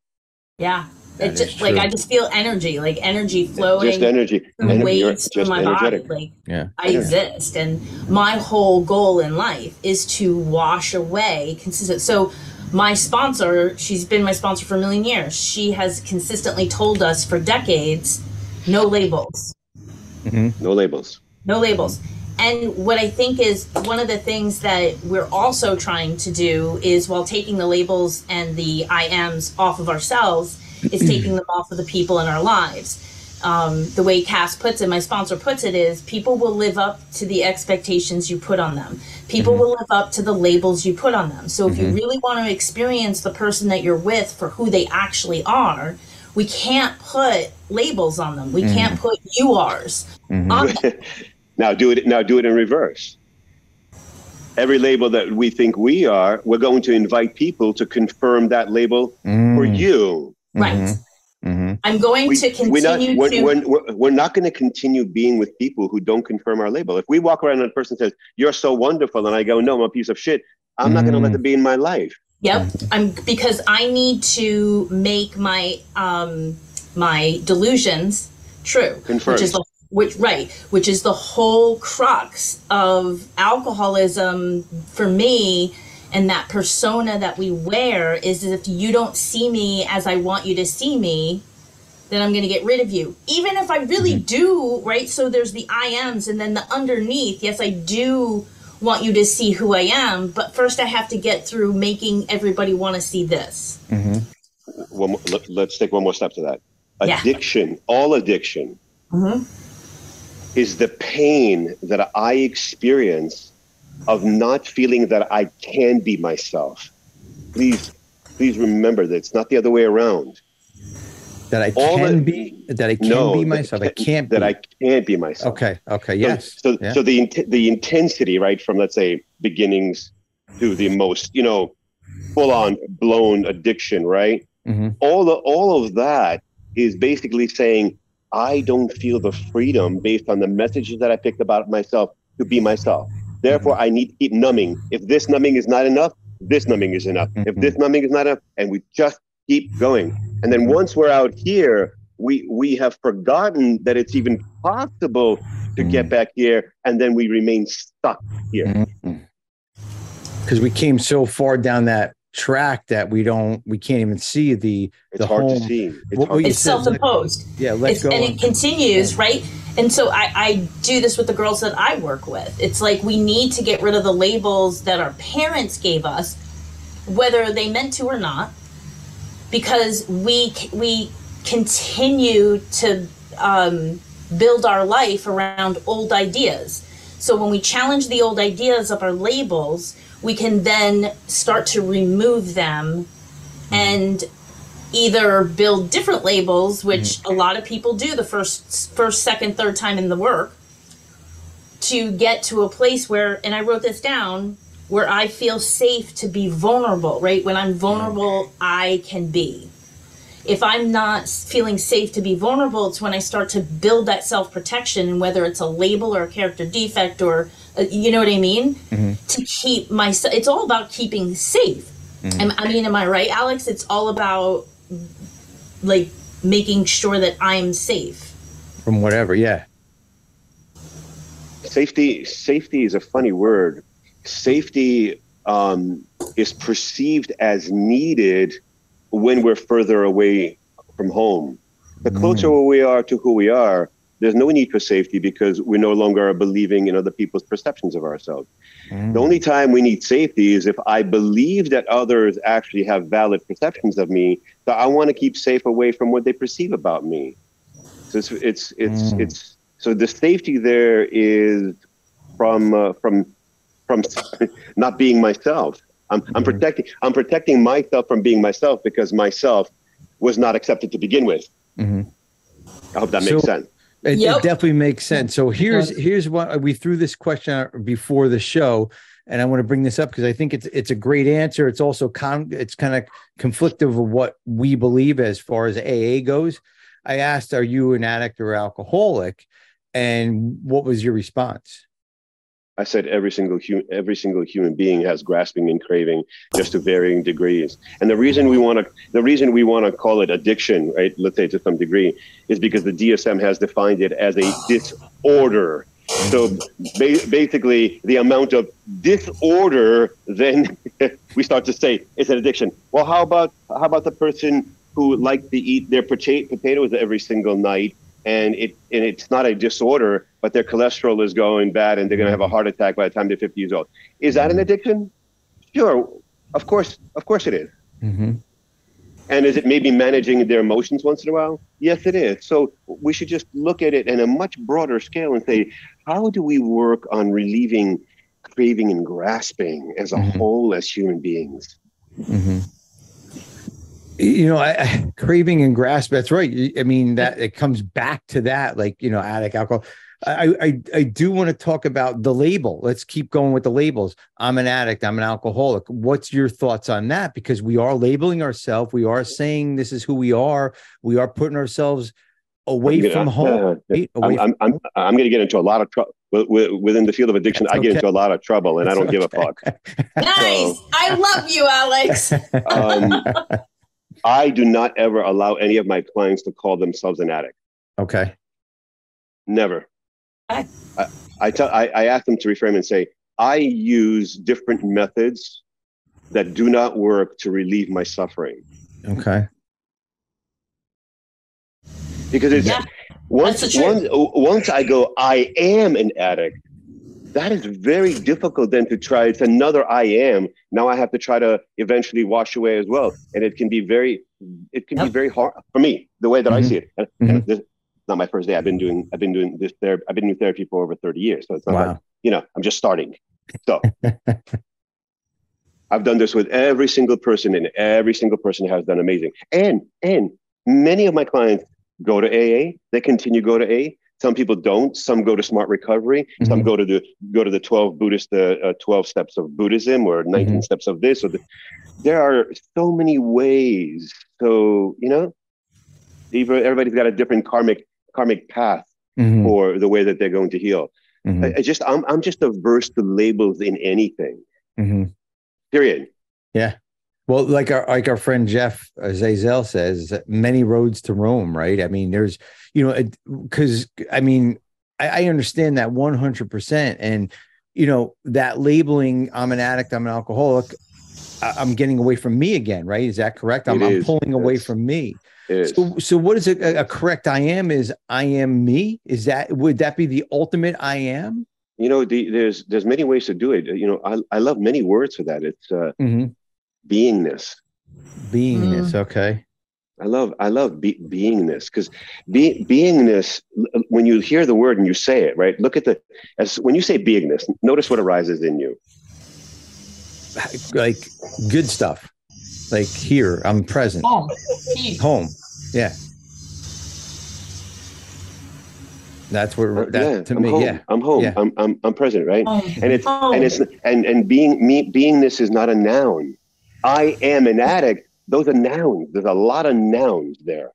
yeah That it's is just like true. i just feel energy like energy flowing Just energy. through Ener- you're waves through my energetic. body like Yeah. I exist, and my whole goal in life is to wash away consistent. So, my sponsor, she's been my sponsor for a million years. She has consistently told us for decades no labels. Mm-hmm. No labels. No labels. And what I think is one of the things that we're also trying to do is while taking the labels and the IMs off of ourselves, is taking them off of the people in our lives. Um, the way Cass puts it, my sponsor puts it, is people will live up to the expectations you put on them. People mm-hmm. will live up to the labels you put on them. So if mm-hmm. you really want to experience the person that you're with for who they actually are, we can't put labels on them. We mm-hmm. can't put URs mm-hmm. on (laughs) them. now do it. Now do it in reverse. Every label that we think we are, we're going to invite people to confirm that label for mm. you. Right. Mm-hmm. Mm-hmm. I'm going we, to continue we're not, we're, to. We're, we're not going to continue being with people who don't confirm our label. If we walk around and a person says, You're so wonderful, and I go, No, I'm a piece of shit, I'm mm. not going to let them be in my life. Yep. I'm because I need to make my um my delusions true. Confirmed. Which is the which right, which is the whole crux of alcoholism for me and that persona that we wear is if you don't see me as I want you to see me, then I'm going to get rid of you. Even if I really mm-hmm. do, right? So there's the I ams and then the underneath. Yes, I do want you to see who I am, but first I have to get through making everybody want to see this. Mm-hmm. One, let's take one more step to that. Addiction, yeah. all addiction, mm-hmm. is the pain that I experience of not feeling that I can be myself. Please, please remember that it's not the other way around. That I All can that, be, that I can no, be myself. That, I can't that be. I can't be myself. Okay. Okay. Yes. So, so, yeah. so the the intensity, right, from let's say beginnings to the most, you know, full on blown addiction, right? Mm-hmm. All the all of that is basically saying I don't feel the freedom based on the messages that I picked about myself to be myself. Therefore, I need to keep numbing. If this numbing is not enough, this numbing is enough. Mm-hmm. If this numbing is not enough, and we just keep going. And then once we're out here, we we have forgotten that it's even possible to mm-hmm. get back here, and then we remain stuck here. Because mm-hmm. we came so far down that track that we don't we can't even see the it's the hard home. to see. It's, it's self-imposed. Yeah let it's, go and it continues yeah. right? And so I, I do this with the girls that i work with. It's like we need to get rid of the labels that our parents gave us whether they meant to or not because we we continue to um, build our life around old ideas. So when we challenge the old ideas of our labels we can then start to remove them and either build different labels which mm-hmm. a lot of people do the first first second third time in the work to get to a place where and i wrote this down where i feel safe to be vulnerable right? When i'm vulnerable i can be. If i'm not feeling safe to be vulnerable it's when i start to build that self-protection and whether it's a label or a character defect or you know what I mean? Mm-hmm. To keep myself, it's all about keeping safe. Mm-hmm. I mean, am I right, Alex? It's all about like making sure that I'm safe from whatever. Yeah. Safety. Safety is a funny word. Safety um, is perceived as needed when we're further away from home. The closer mm. we are to who we are, there's no need for safety because we no longer are believing in other people's perceptions of ourselves. Mm. The only time we need safety is if I believe that others actually have valid perceptions of me, so I want to keep safe away from what they perceive about me. So it's it's it's, mm. it's so the safety there is from uh, from from (laughs) not being myself. I'm, mm-hmm. I'm protecting I'm protecting myself from being myself because myself was not accepted to begin with. Mm-hmm. I hope that makes so, sense. It, yep. it, definitely makes sense. So here's here's what we threw this question out before the show, and I want to bring this up because I think it's it's a great answer. It's also con it's kind of conflictive of what we believe as far as AA goes. I asked, "Are you an addict or alcoholic?" And what was your response? I said every single human, every single human being has grasping and craving, just to varying degrees. And the reason we want to, the reason we want to call it addiction, right? Let's say to some degree, is because the DSM has defined it as a disorder. So ba- basically, the amount of disorder, then (laughs) we start to say it's an addiction. Well, how about how about the person who likes to eat their pota- potatoes every single night, and it and it's not a disorder, but their cholesterol is going bad, and they're going to have a heart attack by the time they're 50 years old. Is that an addiction? Sure, of course, of course it is. Mm-hmm. And is it maybe managing their emotions once in a while? Yes, it is. So we should just look at it in a much broader scale and say, how do we work on relieving craving and grasping as a Mhm. whole as human beings? Mm-hmm. You know, I, I, craving and grasp. That's right. I mean, that it comes back to that, like you know, addict alcohol. I, I I do want to talk about the label. Let's keep going with the labels. I'm an addict. I'm an alcoholic. What's your thoughts on that? Because we are labeling ourselves. We are saying this is who we are. We are putting ourselves away I'm from gonna- home. right? Away I'm, I'm, I'm, I'm going to get into a lot of trouble within the field of addiction. That's I get okay. into a lot of trouble and I don't It's give a fuck. (laughs) (laughs) Nice. I love you, Alex. Um, (laughs) I do not ever allow any of my clients to call themselves an addict. okay. Never. I, I tell I, I ask them to reframe and say, I use different methods that do not work to relieve my suffering. Okay. Because it's Yeah, once that's the truth. once once I go, I am an addict. That is very difficult then to try. It's another I am. Now I have to try to eventually wash away as well. And it can be very it can be very hard for me, the way that I Mhm. see it. And, and this, not my first day. I've been doing I've been doing this therapy I've been doing therapy for over 30 years. So it's not like you know, I'm just starting. So (laughs) I've done this with every single person, and every single person has done amazing. And and many of my clients go to AA. They continue to go to AA. Some people don't. Some go to Smart Recovery. Some Mhm. go to the go to the twelve Buddhist, uh, uh, twelve steps of Buddhism, or 19 Mhm. steps of this. Or the, there are so many ways. So you know, everybody's got a different karmic karmic path Mhm. for the way that they're going to heal. Mhm. I, I just I'm I'm just averse to labels in anything. Mhm. Period. Well, like our like our friend Jeff uh, Zazel says, many roads to Rome, right? I mean, there's you know, because I mean, I, I understand that one hundred percent, and you know that labeling, I'm an addict, I'm an alcoholic, I, I'm getting away from me again, right? Is that correct? I'm, I'm pulling away from me. So, so what is a, a correct I am? Is I am me? Is that would that be the ultimate I am? you know the, there's there's many ways to do it you know i, I love many words for that it's uh, Mhm. Beingness Beingness, mm. okay. i love i love be, beingness because be, beingness when you hear the word and you say it right look at the as when you say beingness notice what arises in you Like good stuff. Like here, I'm present. Home, home yeah that's what uh, that yeah to i'm me home yeah i'm home Yeah. I'm, I'm i'm present right Home. and it's Home. and it's and and being me beingness is not a noun i am an addict. Those are nouns. There's a lot of nouns there.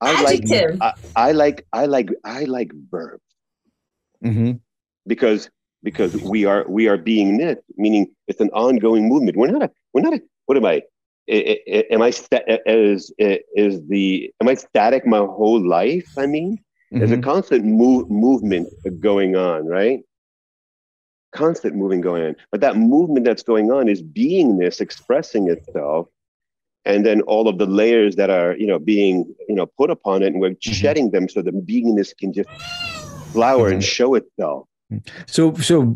I like Adjective. I, I like i like i like verbs. Hmm because because we are we are being this meaning it's an ongoing movement. We're not a we're not a what am i? I- I- am i sta- is is the am i static my whole life i mean? There's a constant move, movement going on right constant moving going on but that movement that's going on is beingness expressing itself and then all of the layers that are you know being you know put upon it and we're mm-hmm. shedding them so the beingness can just flower and mm-hmm. show itself mm-hmm. so so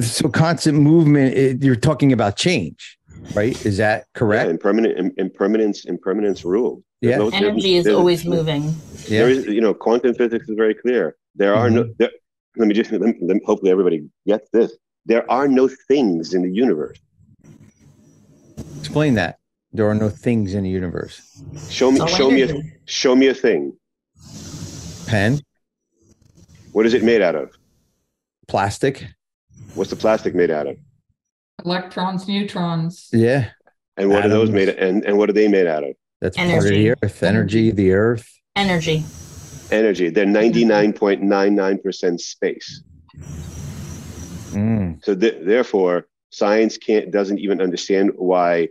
so constant movement it, you're talking about change right is that correct? Yeah, correct impermanent, im- impermanence, impermanence rule. There's Yeah. no- Energy is there's- always moving. yeah, There is, you know, quantum physics is very clear. There are no. There, let me just. Let me, let me- hopefully, everybody gets this. There are no things in the universe. explain that there are no things in the universe Show me. Oh, All show me. A, show me a thing. pen What is it made out of? plastic What's the plastic made out of? Electrons, neutrons. yeah And what are those Atoms. made? And and what are they made out of? that's part of the Energy. earth energy the earth Energy. Energy. They're ninety nine point nine nine percent space. Mm, So th- therefore, science can't doesn't even understand why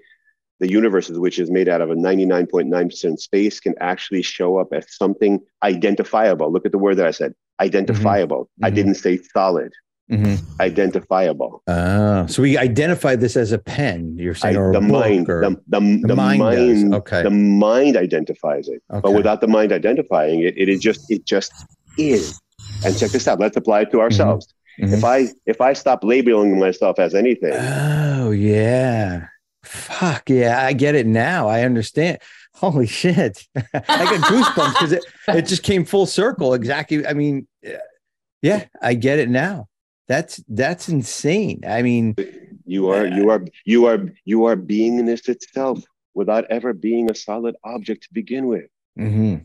the universe, which is made out of a 99.9% space, can actually show up as something identifiable. Look at the word that I said, identifiable. Mm-hmm. I didn't say solid. Mm-hmm. Identifiable. Oh, so we identify this as a pen. You're saying, I, the mind, or, the, the, the, the, mind, mind okay. the mind identifies it, okay. but without the mind identifying it, it is just it just is. And check this out. Let's apply it to ourselves. Mm-hmm. If I if I stop labeling myself as anything, oh yeah, fuck yeah, I get it now. I understand. Holy shit, (laughs) I got goosebumps because it it just came full circle. Exactly. I mean, yeah, I get it now. That's that's insane. I mean, you are you are you are you are beingness itself without ever being a solid object to begin with. Mm-hmm.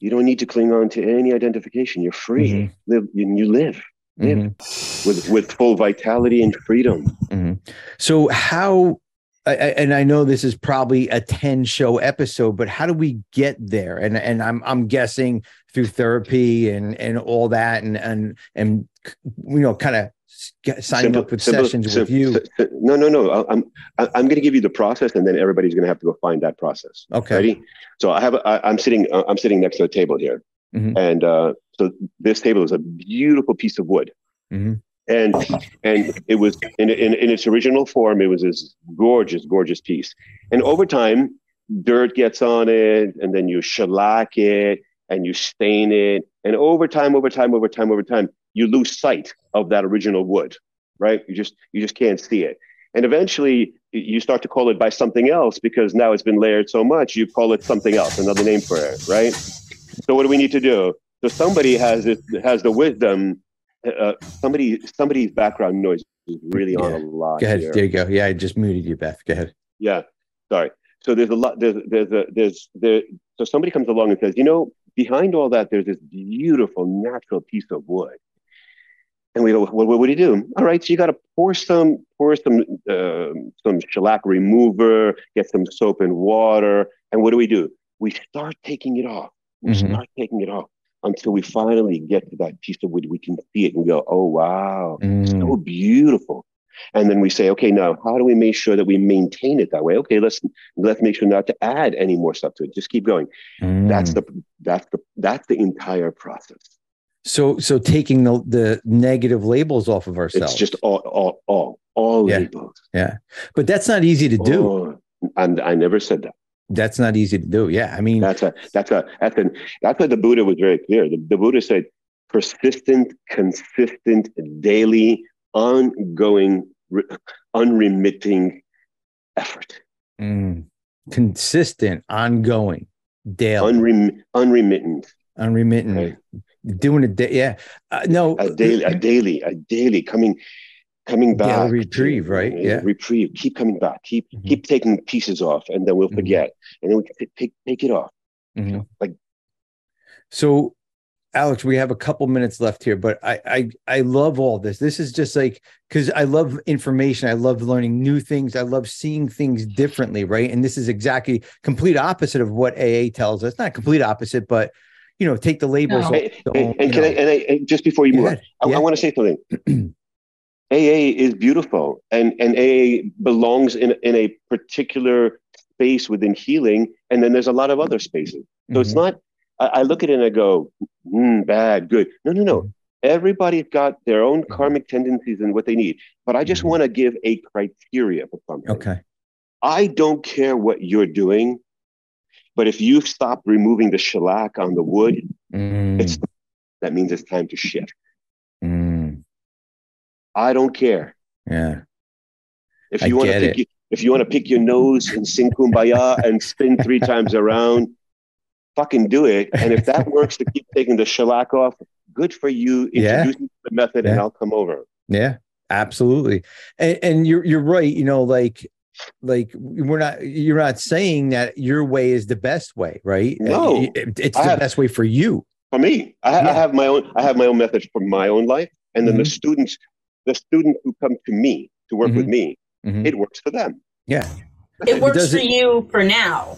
You don't need to cling on to any identification. You're free. Mm-hmm. Live you, you live live mm-hmm. with with full vitality and freedom. Mm-hmm. So how I, and I know this is probably a 10 show episode, but how do we get there? And and I'm I'm guessing through therapy and and all that and and and you know kind of signing simple, up with simple, sessions simple, with you. No, no, no. I'm I'm going to give you the process, and then everybody's going to have to go find that process. Okay. Ready? So I have I, am sitting uh, I'm sitting next to a table here, mm-hmm. and uh, so this table is a beautiful piece of wood. Mm-hmm and and it was in, in, in its original form it was this gorgeous gorgeous piece and over time dirt gets on it and then you shellac it and you stain it and over time over time over time over time you lose sight of that original wood right you just you just can't see it and eventually you start to call it by something else because now it's been layered so much you call it something else another name for it right so what do we need to do so somebody has it has the wisdom uh, somebody somebody's background noise is really yeah. on a lot. Go ahead. Here. There you go. Yeah, I just muted you, Beth. Go ahead. Yeah. Sorry. So there's a lot. There's there's a, there's there. So somebody comes along and says, you know, behind all that, there's this beautiful natural piece of wood. And we go, well, what, would you do? All right, so you got to pour some, pour some, uh, some shellac remover, get some soap and water, and what do we do? We start taking it off. We mm-hmm. start taking it off until we finally get to that piece of wood, we can see it and go, oh, wow, mm. so beautiful. And then we say, okay, now how do we make sure that we maintain it that way? Okay, let's let's make sure not to add any more stuff to it. Just keep going. Mm. That's the that's the that's the entire process. So so taking the the negative labels off of ourselves. It's just all all all all yeah. labels. Yeah, but that's not easy to do. Oh, and I never said that that's not easy to do. Yeah, I mean, that's a that's a that's a that's why the Buddha was very clear. The, the Buddha said, persistent, consistent, daily, ongoing, re- unremitting effort. Mm. Consistent, ongoing, daily, Unrem- unremittent, unremittent. Right. Doing it, yeah. Uh, no, a daily, a daily, a daily coming coming back. yeah, retrieve right? Yeah. Retrieve. Keep coming back. Keep mm-hmm. keep taking pieces off and then we'll mm-hmm. forget. And then we can take take it off. Mm-hmm. like so alex we have a couple minutes left here but i i i love all this. This is just like because i love information. I love learning new things. I love seeing things differently right? And this is exactly complete opposite of what aa tells us. Not complete opposite but you know take the labels no. and, and, and can I, and I just before you move on I, yeah. I want to say something (clears throat) AA is beautiful and, and AA belongs in, in a particular space within healing. And then there's a lot of other spaces. So mm-hmm. it's not, I, I, look at it and I go, mm, bad, good. No, no, no. Mm-hmm. Everybody's got their own mm-hmm. karmic tendencies and what they need. But I just mm-hmm. want to give a criteria for something. Okay. I don't care what you're doing, but if you stop removing the shellac on the wood, mm. it's that means it's time to shift. Mm. I don't care. Yeah. If you want to pick your, if you want to pick your nose and sing kumbaya and spin three (laughs) times around, fucking do it. And if that works to keep taking the shellac off, good for you. Introduce yeah. me to the method yeah. and I'll come over. Yeah, absolutely. And, and you're you're right. You know, like like we're not you're not saying that your way is the best way, right? No, it's the have, best way for you. For me, I, yeah. I, have my own. I have my own methods for my own life, and then mm-hmm. the students the students who come to me to work mm-hmm. with me, mm-hmm. it works for them. Yeah. It works it for you for now.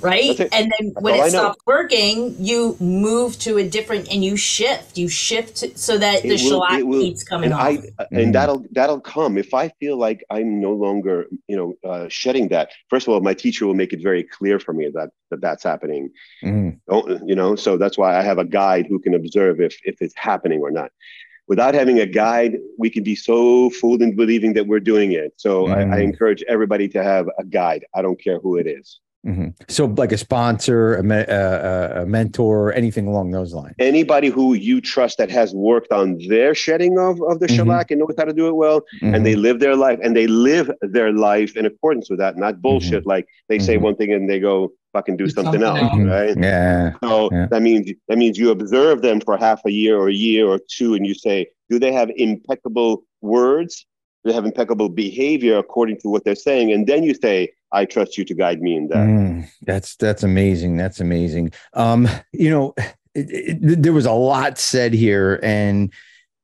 Right? And then when it stops working, you move to a different and you shift. You shift so that the shellac keeps coming and off. I, uh, and mm that'll that'll come if I feel like I'm no longer, you know, uh, shedding that. First of all, my teacher will make it very clear for me that, that that's happening. mm You know, so that's why I have a guide who can observe if if it's happening or not without having a guide, we can be so fooled in believing that we're doing it. So mm I, I, mm. encourage everybody to have a guide. I don't care who it is. Mm-hmm. So, like a sponsor, a, me- uh, a, mentor, anything along those lines. Anybody who you trust that has worked on their shedding of, of the mm-hmm. shellac and knows how to do it well, mm-hmm. and they live their life and they live their life in accordance with that, not bullshit. Mm-hmm. Like they say mm-hmm. one thing and they go fucking do, do something, something, else, else. right? Yeah. So yeah. that means that means you observe them for half a year or a year or two, and you say, do they have impeccable words? They have impeccable behavior according to what they're saying? And then you say, I trust you to guide me in that. Mm, that's that's amazing. That's amazing. Um, you know, it, it, there was a lot said here, and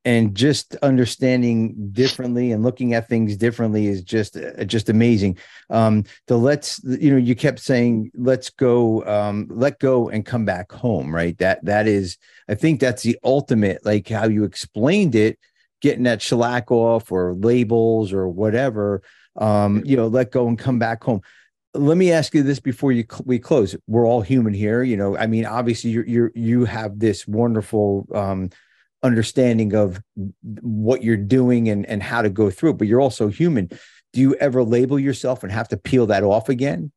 and just understanding differently and looking at things differently is just uh, just amazing. Um, the let's you know you kept saying let's go, um, let go and come back home, right? That that is, I think that's the ultimate, like how you explained it, getting that shellac off or labels or whatever um, you know, let go and come back home. Let me ask you this before you we close. We're all human here, you know. I mean, obviously, you you you have this wonderful um, understanding of what you're doing and and how to go through it, but you're also human. Do you ever label yourself and have to peel that off again?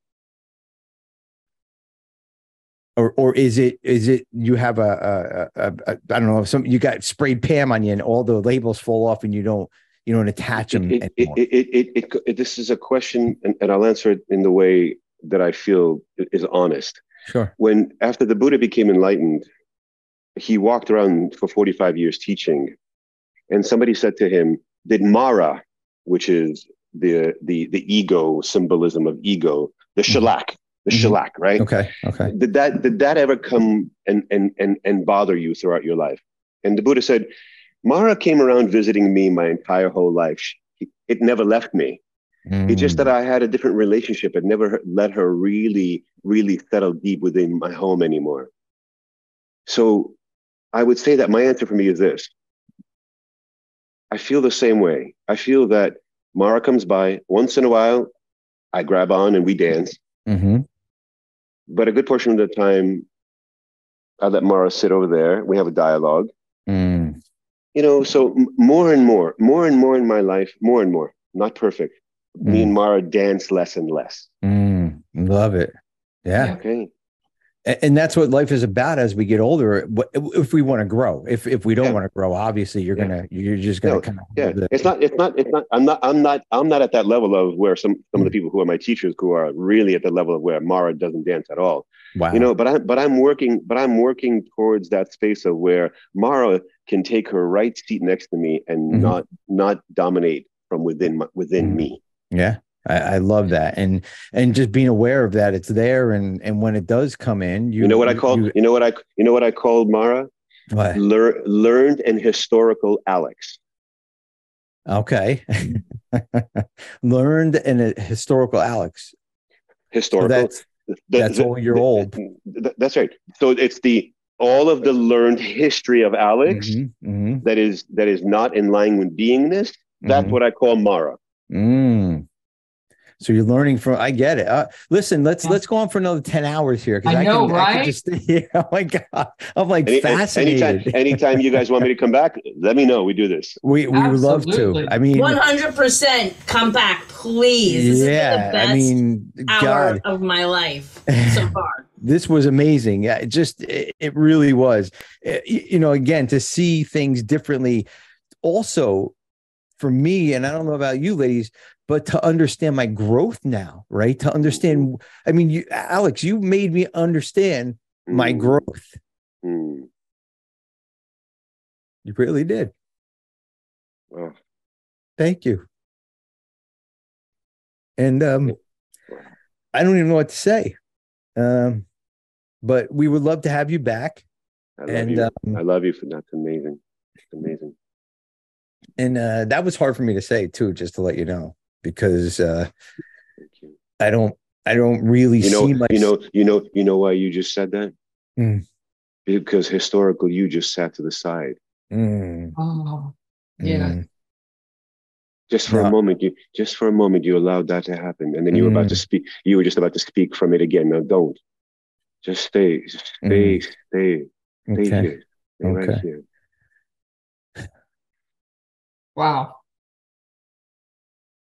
Or or is it is it you have a, a, a, a I don't know some you got sprayed Pam on you and all the labels fall off and you don't you don't attach them it, it, it, it, this is a question and, and i'll answer it in the way that i feel is honest. Sure. When after the buddha became enlightened he walked around for 45 years teaching and somebody said to him did mara which is the the the ego symbolism of ego the mm-hmm. shellac the mm-hmm. shellac right okay okay did that did that ever come and and and and bother you throughout your life and the buddha said Mara came around visiting me my entire whole life. She, it never left me. Mm. It's just that I had a different relationship. It never let her really, really settle deep within my home anymore. So I would say that my answer for me is this. I feel the same way. I feel that Mara comes by once in a while. I grab on and we dance. Mm-hmm. But a good portion of the time, I let Mara sit over there. We have a dialogue. Mm you know, so more and more, more and more in my life, more and more, not perfect. Mm. Me and Mara dance less and less. Mm, love it. Yeah. Okay. And that's what life is about as we get older. If we want to grow, if if we don't yeah. want to grow, obviously you're yeah. gonna you're just gonna no, kind of yeah. The, it's not it's not it's not I'm not I'm not I'm not at that level of where some some mm. of the mm. people who are my teachers who are really at the level of where Mara doesn't dance at all. Wow. You know, but i'm but I'm working but I'm working towards that space of where Mara can take her right seat next to me and mm-hmm. not not dominate from within my, within mm-hmm. me. Yeah. I, I, love that, and and just being aware of that, it's there, and and when it does come in, you, you know what I call you, you know what I you know what I called Mara, what? Lear, learned and historical Alex. Okay, (laughs) learned and historical Alex. Historical. So that's the, that's the, all you're the, old. That's right. So it's the all of the learned history of Alex mm-hmm, mm-hmm. That is that is not in line with beingness. That's mm-hmm. what I call Mara. Mm. So you're learning from. I get it. Uh, listen, let's yeah. let's go on for another ten hours here. I, I know, can, right? I just, (laughs) yeah, oh my god, I'm like Any, fascinated. Anytime, anytime you guys want me to come back, let me know. We do this. We we would love to. I mean, 100 percent come back, please. This yeah, I mean, hour god. of my life (laughs) so far. this was amazing. Yeah, it just it, it really was. It, eh, you know, again, to see things differently. Also, for me, and I don't know about you, ladies, but to understand my growth now, right? To understand, I mean, you, Alex, you made me understand my mm. growth. Mm. You really did. Well, Thank you. And um, I don't even know what to say. Um, but we would love to have you back. I love and, you. Um, I love you for that's amazing. It's amazing. And uh, that was hard for me to say too, just to let you know because uh, I don't I don't really You know, see my you know, you know, you know why you just said that? Mm. Because historically, you just sat to the side. Mm, Oh, yeah. mm. Just for No. a moment, you just for a moment you allowed that to happen, and then you were about to Mm. speak. You were just about to speak from it again. Now don't. Just stay, just stay, stay, stay Mm. Okay. here, stay right Okay. here. Wow.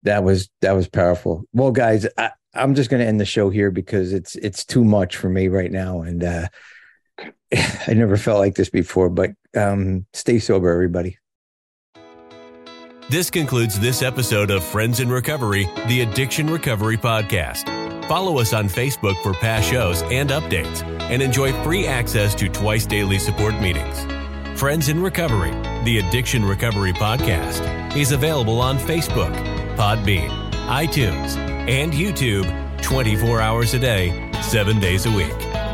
That was that was powerful. Well, guys, I, I'm just going to end the show here because it's it's too much for me right now, and uh, (laughs) I never felt like this before. But um, stay sober, everybody. This concludes this episode of Friends in Recovery, the Addiction Recovery Podcast. Follow us on Facebook for past shows and updates, and enjoy free access to twice daily support meetings. Friends in Recovery, the Addiction Recovery Podcast, is available on Facebook, Podbean, iTunes, and YouTube 24 hours a day, 7 days a week.